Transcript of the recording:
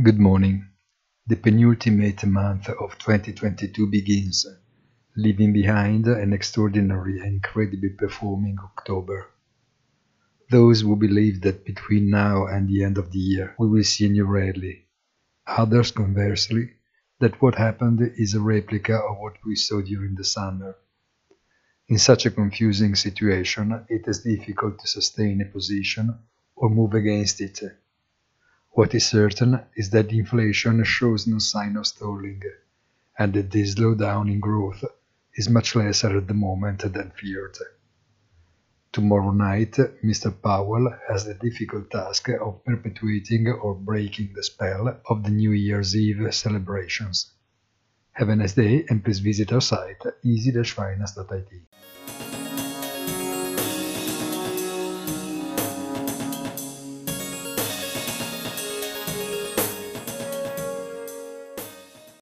Good morning. The penultimate month of 2022 begins, leaving behind an extraordinary and incredibly performing October. Those who believe that between now and the end of the year we will see a new rally. Others, conversely, that what happened is a replica of what we saw during the summer. In such a confusing situation, it is difficult to sustain a position or move against it what is certain is that inflation shows no sign of stalling, and that this slowdown in growth is much lesser at the moment than feared. Tomorrow night, Mr. Powell has the difficult task of perpetuating or breaking the spell of the New Year's Eve celebrations. Have a nice day and please visit our site easy-finance.it.